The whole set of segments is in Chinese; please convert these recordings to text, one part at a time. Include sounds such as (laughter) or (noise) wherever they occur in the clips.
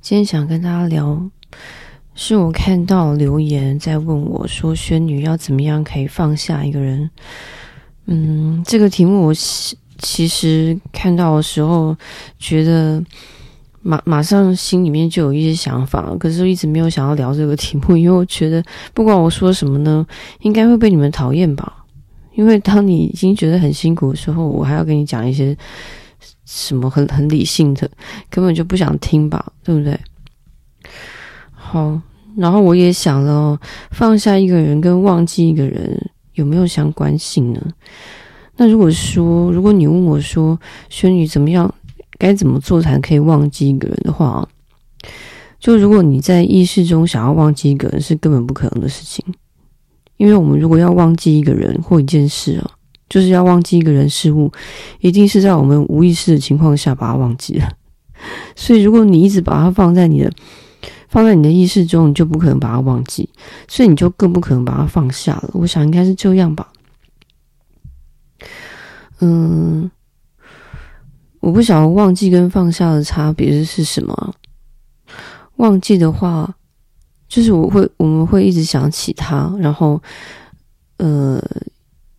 今天想跟大家聊，是我看到留言在问我说：“轩女要怎么样可以放下一个人？”嗯，这个题目我其实看到的时候，觉得马马上心里面就有一些想法，可是一直没有想要聊这个题目，因为我觉得不管我说什么呢，应该会被你们讨厌吧。因为当你已经觉得很辛苦的时候，我还要跟你讲一些什么很很理性的，根本就不想听吧，对不对？好，然后我也想了，放下一个人跟忘记一个人有没有相关性呢？那如果说，如果你问我说，轩女怎么样，该怎么做才可以忘记一个人的话，就如果你在意识中想要忘记一个人，是根本不可能的事情。因为我们如果要忘记一个人或一件事啊，就是要忘记一个人事物，一定是在我们无意识的情况下把它忘记了。(laughs) 所以，如果你一直把它放在你的放在你的意识中，你就不可能把它忘记，所以你就更不可能把它放下了。我想应该是这样吧。嗯，我不晓得忘记跟放下的差别是什么。忘记的话。就是我会，我们会一直想起他，然后，呃，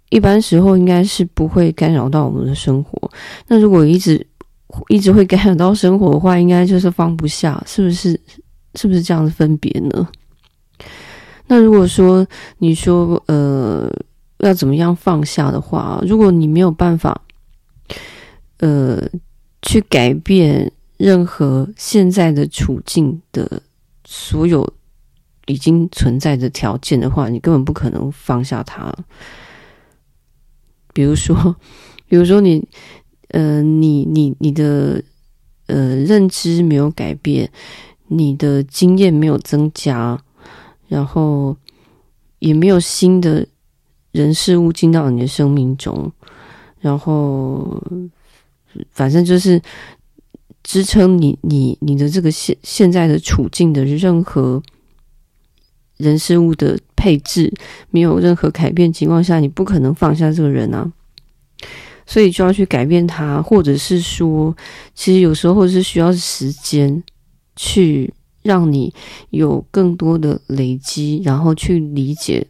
一般时候应该是不会干扰到我们的生活。那如果一直一直会干扰到生活的话，应该就是放不下，是不是？是不是这样的分别呢？那如果说你说呃要怎么样放下的话，如果你没有办法，呃，去改变任何现在的处境的所有。已经存在的条件的话，你根本不可能放下它。比如说，(laughs) 比如说你，呃，你你你的呃认知没有改变，你的经验没有增加，然后也没有新的人事物进到你的生命中，然后反正就是支撑你你你的这个现现在的处境的任何。人事物的配置没有任何改变情况下，你不可能放下这个人啊，所以就要去改变他，或者是说，其实有时候是需要时间去让你有更多的累积，然后去理解，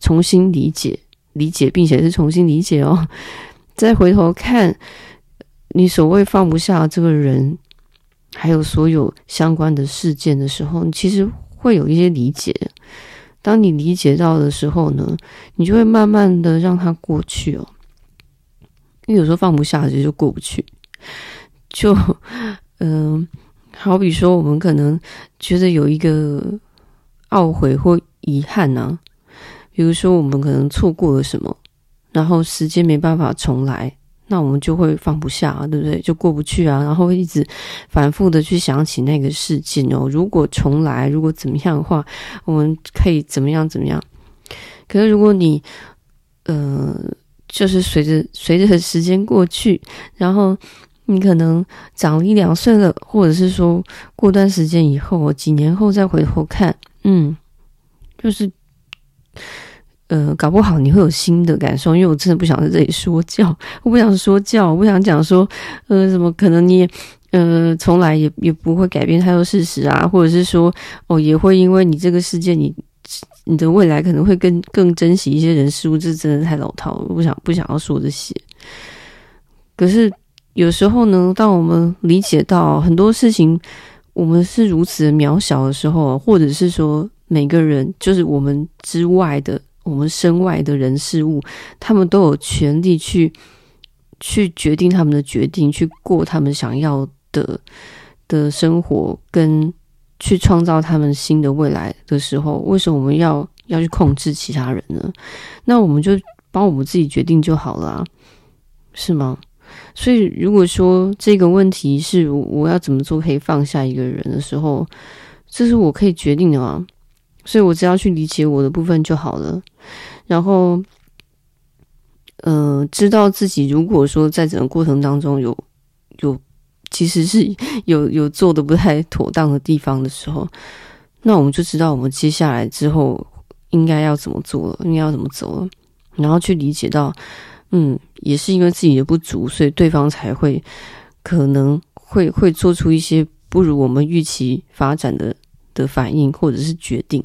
重新理解，理解，并且是重新理解哦，(laughs) 再回头看你所谓放不下这个人，还有所有相关的事件的时候，你其实。会有一些理解，当你理解到的时候呢，你就会慢慢的让它过去哦。因为有时候放不下，就就过不去。就嗯、(laughs) 好比说，我们可能觉得有一个懊悔或遗憾呐、啊，比如说我们可能错过了什么，然后时间没办法重来。那我们就会放不下啊，对不对？就过不去啊，然后一直反复的去想起那个事情哦。如果重来，如果怎么样的话，我们可以怎么样怎么样？可是如果你，呃，就是随着随着时间过去，然后你可能长了一两岁了，或者是说过段时间以后，几年后再回头看，嗯，就是。呃，搞不好你会有新的感受，因为我真的不想在这里说教，(laughs) 我不想说教，我不想讲说，呃，什么可能你也，呃，从来也也不会改变太多事实啊，或者是说，哦，也会因为你这个世界，你你的未来可能会更更珍惜一些人事物，这真的太老套了，我不想不想要说这些。可是有时候呢，当我们理解到很多事情，我们是如此渺小的时候，或者是说每个人就是我们之外的。我们身外的人事物，他们都有权利去去决定他们的决定，去过他们想要的的生活，跟去创造他们新的未来的时候，为什么我们要要去控制其他人呢？那我们就帮我们自己决定就好了，是吗？所以，如果说这个问题是我要怎么做可以放下一个人的时候，这是我可以决定的吗？所以我只要去理解我的部分就好了，然后，呃，知道自己如果说在整个过程当中有有其实是 (laughs) 有有做的不太妥当的地方的时候，那我们就知道我们接下来之后应该要怎么做了，应该要怎么走了，然后去理解到，嗯，也是因为自己的不足，所以对方才会可能会会做出一些。不如我们预期发展的的反应或者是决定，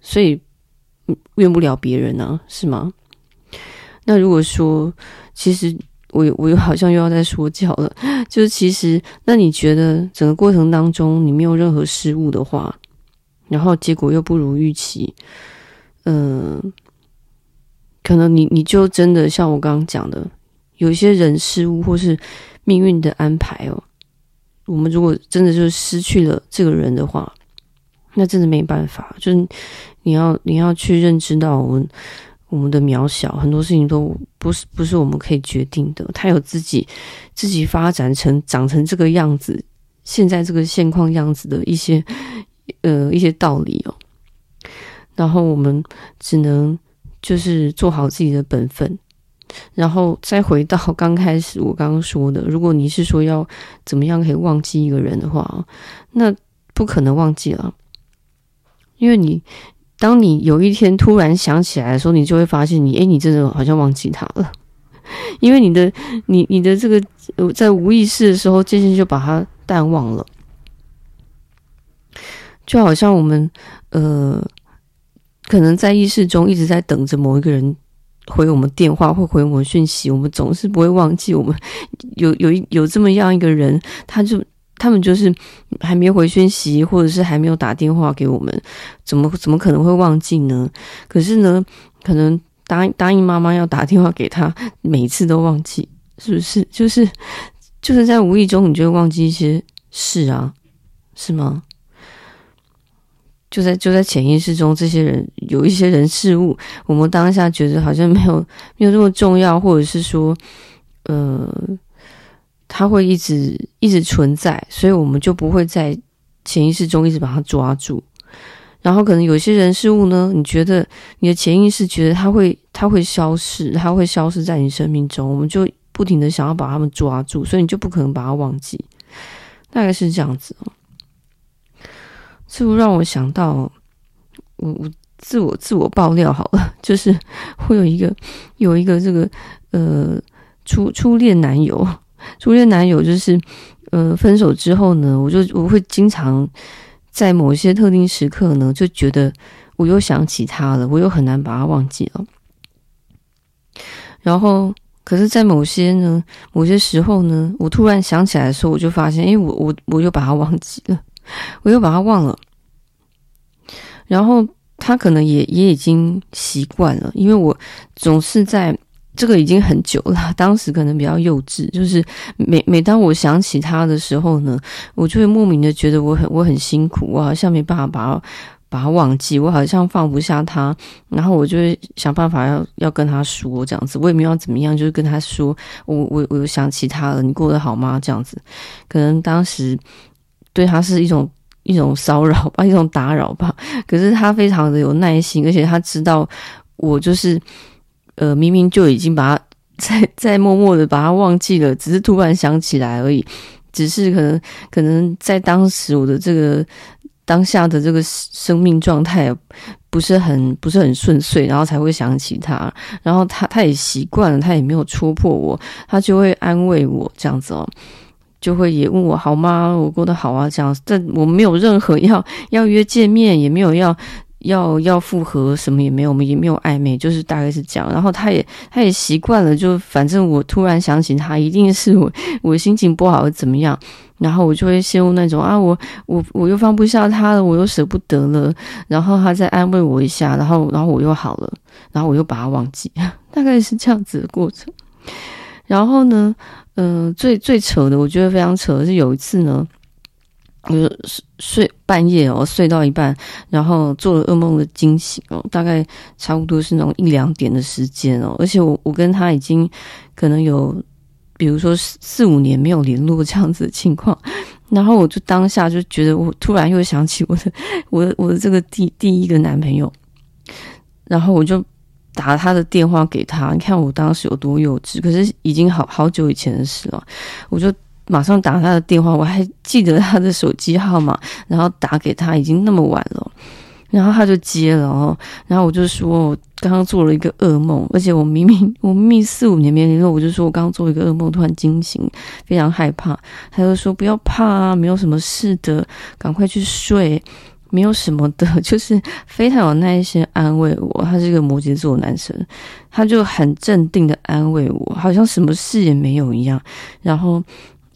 所以怨不了别人啊，是吗？那如果说，其实我我又好像又要再说教了，(laughs) 就是其实，那你觉得整个过程当中你没有任何失误的话，然后结果又不如预期，嗯、可能你你就真的像我刚刚讲的，有一些人事物或是命运的安排哦。我们如果真的就是失去了这个人的话，那真的没办法。就是你要你要去认知到我们我们的渺小，很多事情都不是不是我们可以决定的。他有自己自己发展成长成这个样子，现在这个现况样子的一些呃一些道理哦。然后我们只能就是做好自己的本分。然后再回到 (laughs) 刚开始我刚刚说的，如果你是说要怎么样可以忘记一个人的话，那不可能忘记了，因为你当你有一天突然想起来的时候，你就会发现你，哎，你真的好像忘记他了，(laughs) 因为你的你你的这个在无意识的时候渐渐就把他淡忘了，就好像我们呃，可能在意识中一直在等着某一个人。回我们电话或回我们讯息，我们总是不会忘记我们有有一有这么样一个人，他就他们就是还没回讯息，或者是还没有打电话给我们，怎么怎么可能会忘记呢？可是呢，可能答应答应妈妈要打电话给他，每次都忘记，是不是？就是就是在无意中，你就会忘记一些事啊，是吗？就在就在潜意识中，这些人有一些人事物，我们当下觉得好像没有没有这么重要，或者是说，呃，它会一直一直存在，所以我们就不会在潜意识中一直把它抓住。然后可能有些人事物呢，你觉得你的潜意识觉得它会它会消失，它会消失在你生命中，我们就不停的想要把它们抓住，所以你就不可能把它忘记，大概是这样子哦。这不让我想到，我我自我自我爆料好了，就是会有一个有一个这个呃初初恋男友，初恋男友就是呃分手之后呢，我就我会经常在某些特定时刻呢，就觉得我又想起他了，我又很难把他忘记了。然后，可是，在某些呢某些时候呢，我突然想起来的时候，我就发现，诶，我我我又把他忘记了。我又把他忘了，然后他可能也也已经习惯了，因为我总是在这个已经很久了，当时可能比较幼稚，就是每每当我想起他的时候呢，我就会莫名的觉得我很我很辛苦，我好像没办法把他把他忘记，我好像放不下他，然后我就会想办法要要跟他说这样子，我也没有怎么样，就是跟他说我我我又想起他了，你过得好吗？这样子，可能当时。对他是一种一种骚扰吧，一种打扰吧。可是他非常的有耐心，而且他知道我就是呃，明明就已经把他在在默默的把他忘记了，只是突然想起来而已。只是可能可能在当时我的这个当下的这个生命状态不是很不是很顺遂，然后才会想起他。然后他他也习惯了，他也没有戳破我，他就会安慰我这样子哦。就会也问我好吗？我过得好啊，这样。但我没有任何要 (laughs) 要约见面，也没有要要要复合，什么也没有，我们也没有暧昧，就是大概是这样。然后他也他也习惯了，就反正我突然想起他，一定是我我心情不好怎么样，然后我就会陷入那种啊，我我我又放不下他了，我又舍不得了，然后他再安慰我一下，然后然后我又好了，然后我又把他忘记，(laughs) 大概是这样子的过程。然后呢，嗯、最最扯的，我觉得非常扯的是有一次呢，我就睡半夜哦，睡到一半，然后做了噩梦的惊醒哦，大概差不多是那种一两点的时间哦，而且我我跟他已经可能有，比如说四四五年没有联络这样子的情况，然后我就当下就觉得我突然又想起我的我的我的这个第第一个男朋友，然后我就。打他的电话给他，你看我当时有多幼稚，可是已经好好久以前的事了。我就马上打他的电话，我还记得他的手机号码，然后打给他，已经那么晚了。然后他就接了哦，然后我就说我刚刚做了一个噩梦，而且我明明 (laughs) 我明明四五年没联络，我就说我刚刚做了一个噩梦，突然惊醒，非常害怕。他就说不要怕啊，没有什么事的，赶快去睡，没有什么的，(laughs) 就是非常有耐心安慰我。他是一个摩羯座男生，他就很镇定的安慰我，好像什么事也没有一样。然后，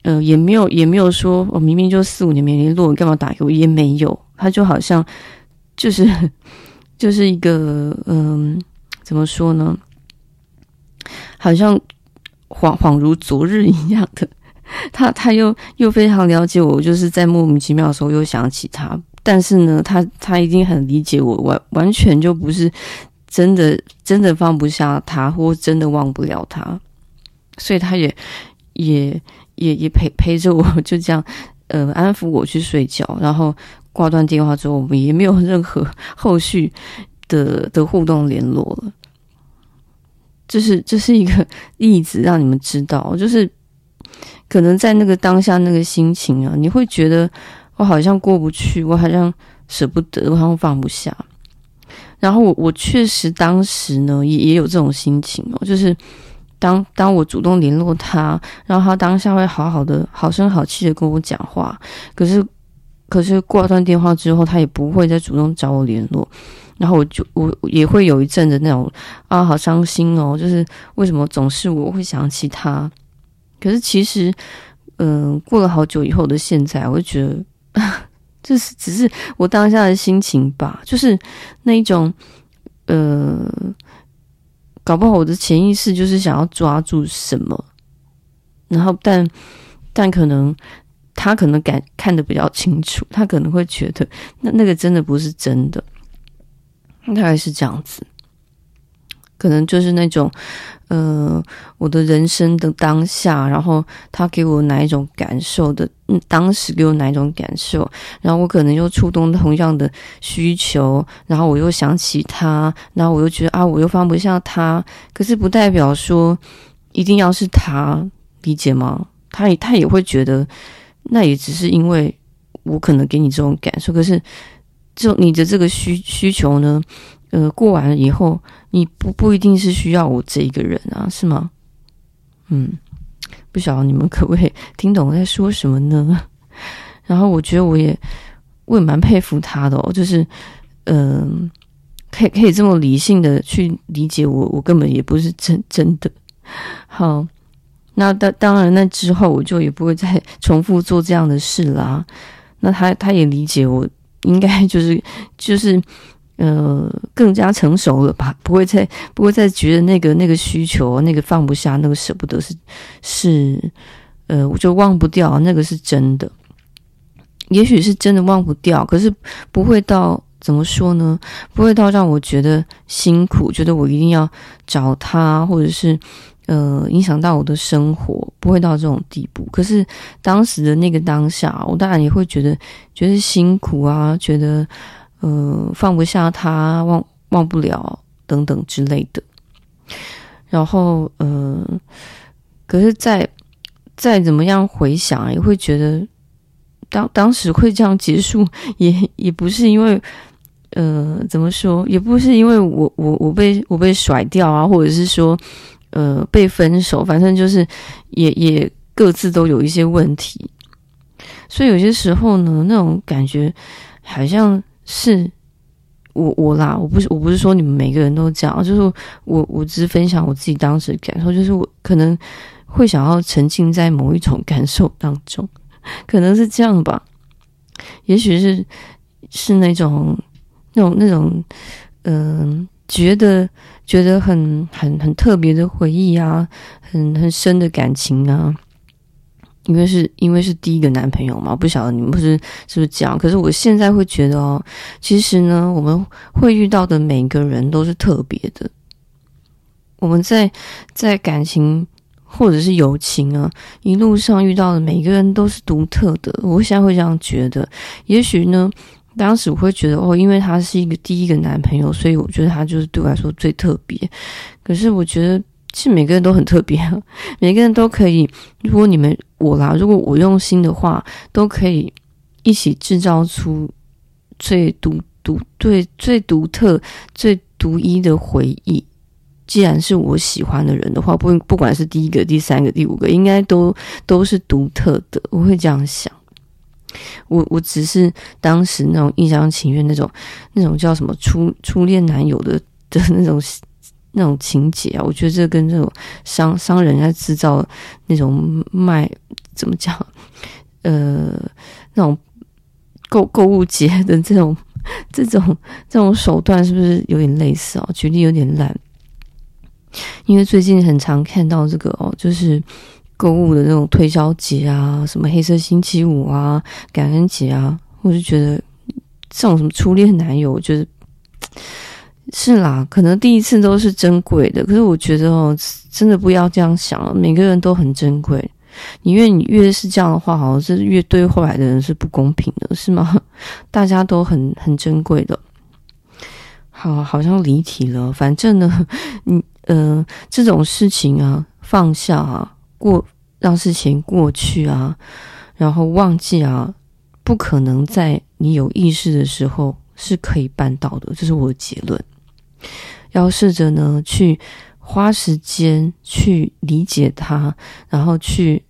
呃，也没有也没有说我明明就四五年没联络，你干嘛打给我？也没有，他就好像。就是 (laughs) 就是一个嗯，怎么说呢？好像恍恍如昨日一样的。(laughs) 他他又又非常了解我，就是在莫名其妙的时候又想起他。但是呢，他他一定很理解我，完完全就不是真的真的放不下他，或真的忘不了他。所以他也也也也陪陪着我，(laughs) 就这样呃安抚我去睡觉，然后。挂断电话之后，我们也没有任何后续的的互动联络了。这是这是一个 (laughs) 例子，让你们知道，就是可能在那个当下那个心情啊，你会觉得我好像过不去，我好像舍不得，我好像放不下。然后我我确实当时呢也也有这种心情哦，就是当当我主动联络他，然后他当下会好好的、好声好气的跟我讲话，可是。可是挂断电话之后，他也不会再主动找我联络，然后我就我也会有一阵的那种啊，好伤心哦，就是为什么总是我会想起他？可是其实，嗯、呃，过了好久以后的现在，我就觉得，(laughs) 这是只是我当下的心情吧，就是那一种，呃，搞不好我的潜意识就是想要抓住什么，然后但但可能。他可能感看的比较清楚，他可能会觉得那那个真的不是真的，大概是这样子，可能就是那种，呃，我的人生的当下，然后他给我哪一种感受的，当时给我哪一种感受，然后我可能又触动同样的需求，然后我又想起他，然后我又觉得啊，我又放不下他，可是不代表说一定要是他，理解吗？他也他也会觉得。那也只是因为我可能给你这种感受，可是就你的这个需需求呢，呃，过完了以后，你不不一定是需要我这一个人啊，是吗？嗯，不晓得你们可不可以听懂我在说什么呢？(laughs) 然后我觉得我也我也蛮佩服他的哦，就是嗯、可以可以这么理性的去理解我，我根本也不是真真的好。那当当然，那之后我就也不会再重复做这样的事啦。那他他也理解我，应该就是就是呃更加成熟了吧？不会再不会再觉得那个那个需求那个放不下那个舍不得是是呃我就忘不掉那个是真的，也许是真的忘不掉，可是不会到怎么说呢？不会到让我觉得辛苦，觉得我一定要找他，或者是。呃，影响到我的生活，不会到这种地步。可是当时的那个当下，我当然也会觉得觉得辛苦啊，觉得呃放不下他，忘忘不了等等之类的。然后呃，可是再再怎么样回想，也会觉得当当时会这样结束，也也不是因为呃怎么说，也不是因为我我我被我被甩掉啊，或者是说。呃，被分手，反正就是也也各自都有一些问题，所以有些时候呢，那种感觉好像是我我啦，我不是我不是说你们每个人都这样，就是我我只是分享我自己当时的感受，就是我可能会想要沉浸在某一种感受当中，可能是这样吧，也许是是那种那种那种嗯。觉得觉得很很很特别的回忆啊，很很深的感情啊，因为是因为是第一个男朋友嘛，不晓得你们不是是不是这样？可是我现在会觉得哦，其实呢，我们会遇到的每个人都是特别的。我们在在感情或者是友情啊，一路上遇到的每个人都是独特的。我现在会这样觉得，也许呢。当时我会觉得哦，因为他是一个第一个男朋友，所以我觉得他就是对我来说最特别。可是我觉得其实每个人都很特别，(laughs) 每个人都可以。如果你们我啦，如果我用心的话，都可以一起制造出最独独对最独特、最独一的回忆。既然是我喜欢的人的话，不不管是第一个、第三个、第五个，应该都都是独特的。我会这样想。我我只是当时那种一厢情愿那种那种叫什么初初恋男友的的那种那种情节啊，我觉得这跟这种商商人在制造那种卖怎么讲呃那种购购物节的这种 (laughs) 这种这种手段是不是有点类似啊？举例有点烂，因为最近很常看到这个哦，就是。购物的那种推销节啊，什么黑色星期五啊、感恩节啊，我就觉得这种什么初恋男友，我觉得是啦，可能第一次都是珍贵的。可是我觉得哦，真的不要这样想，每个人都很珍贵。你越你越是这样的话，好像是越对后来的人是不公平的，是吗？(laughs) 大家都很很珍贵的。好，好像离题了。反正呢，(laughs) 你呃，这种事情啊，放下啊。过让事情过去啊，然后忘记啊，不可能在你有意识的时候是可以办到的，这是我的结论。要试着呢去花时间去理解它，然后去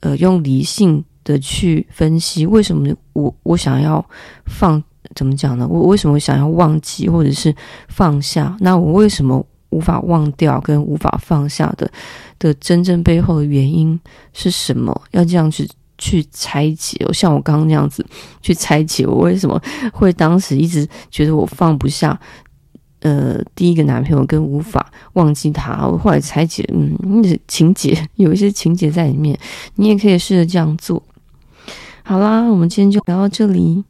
呃用理性的去分析为什么我我想要放，怎么讲呢？我为什么想要忘记或者是放下？那我为什么？无法忘掉跟无法放下的的真正背后的原因是什么？要这样去去拆解。像我刚刚那样子去拆解，我为什么会当时一直觉得我放不下呃第一个男朋友跟无法忘记他。我后来才解，嗯，情节 (laughs) 有一些情节在里面，你也可以试着这样做。好啦，我们今天就聊到这里。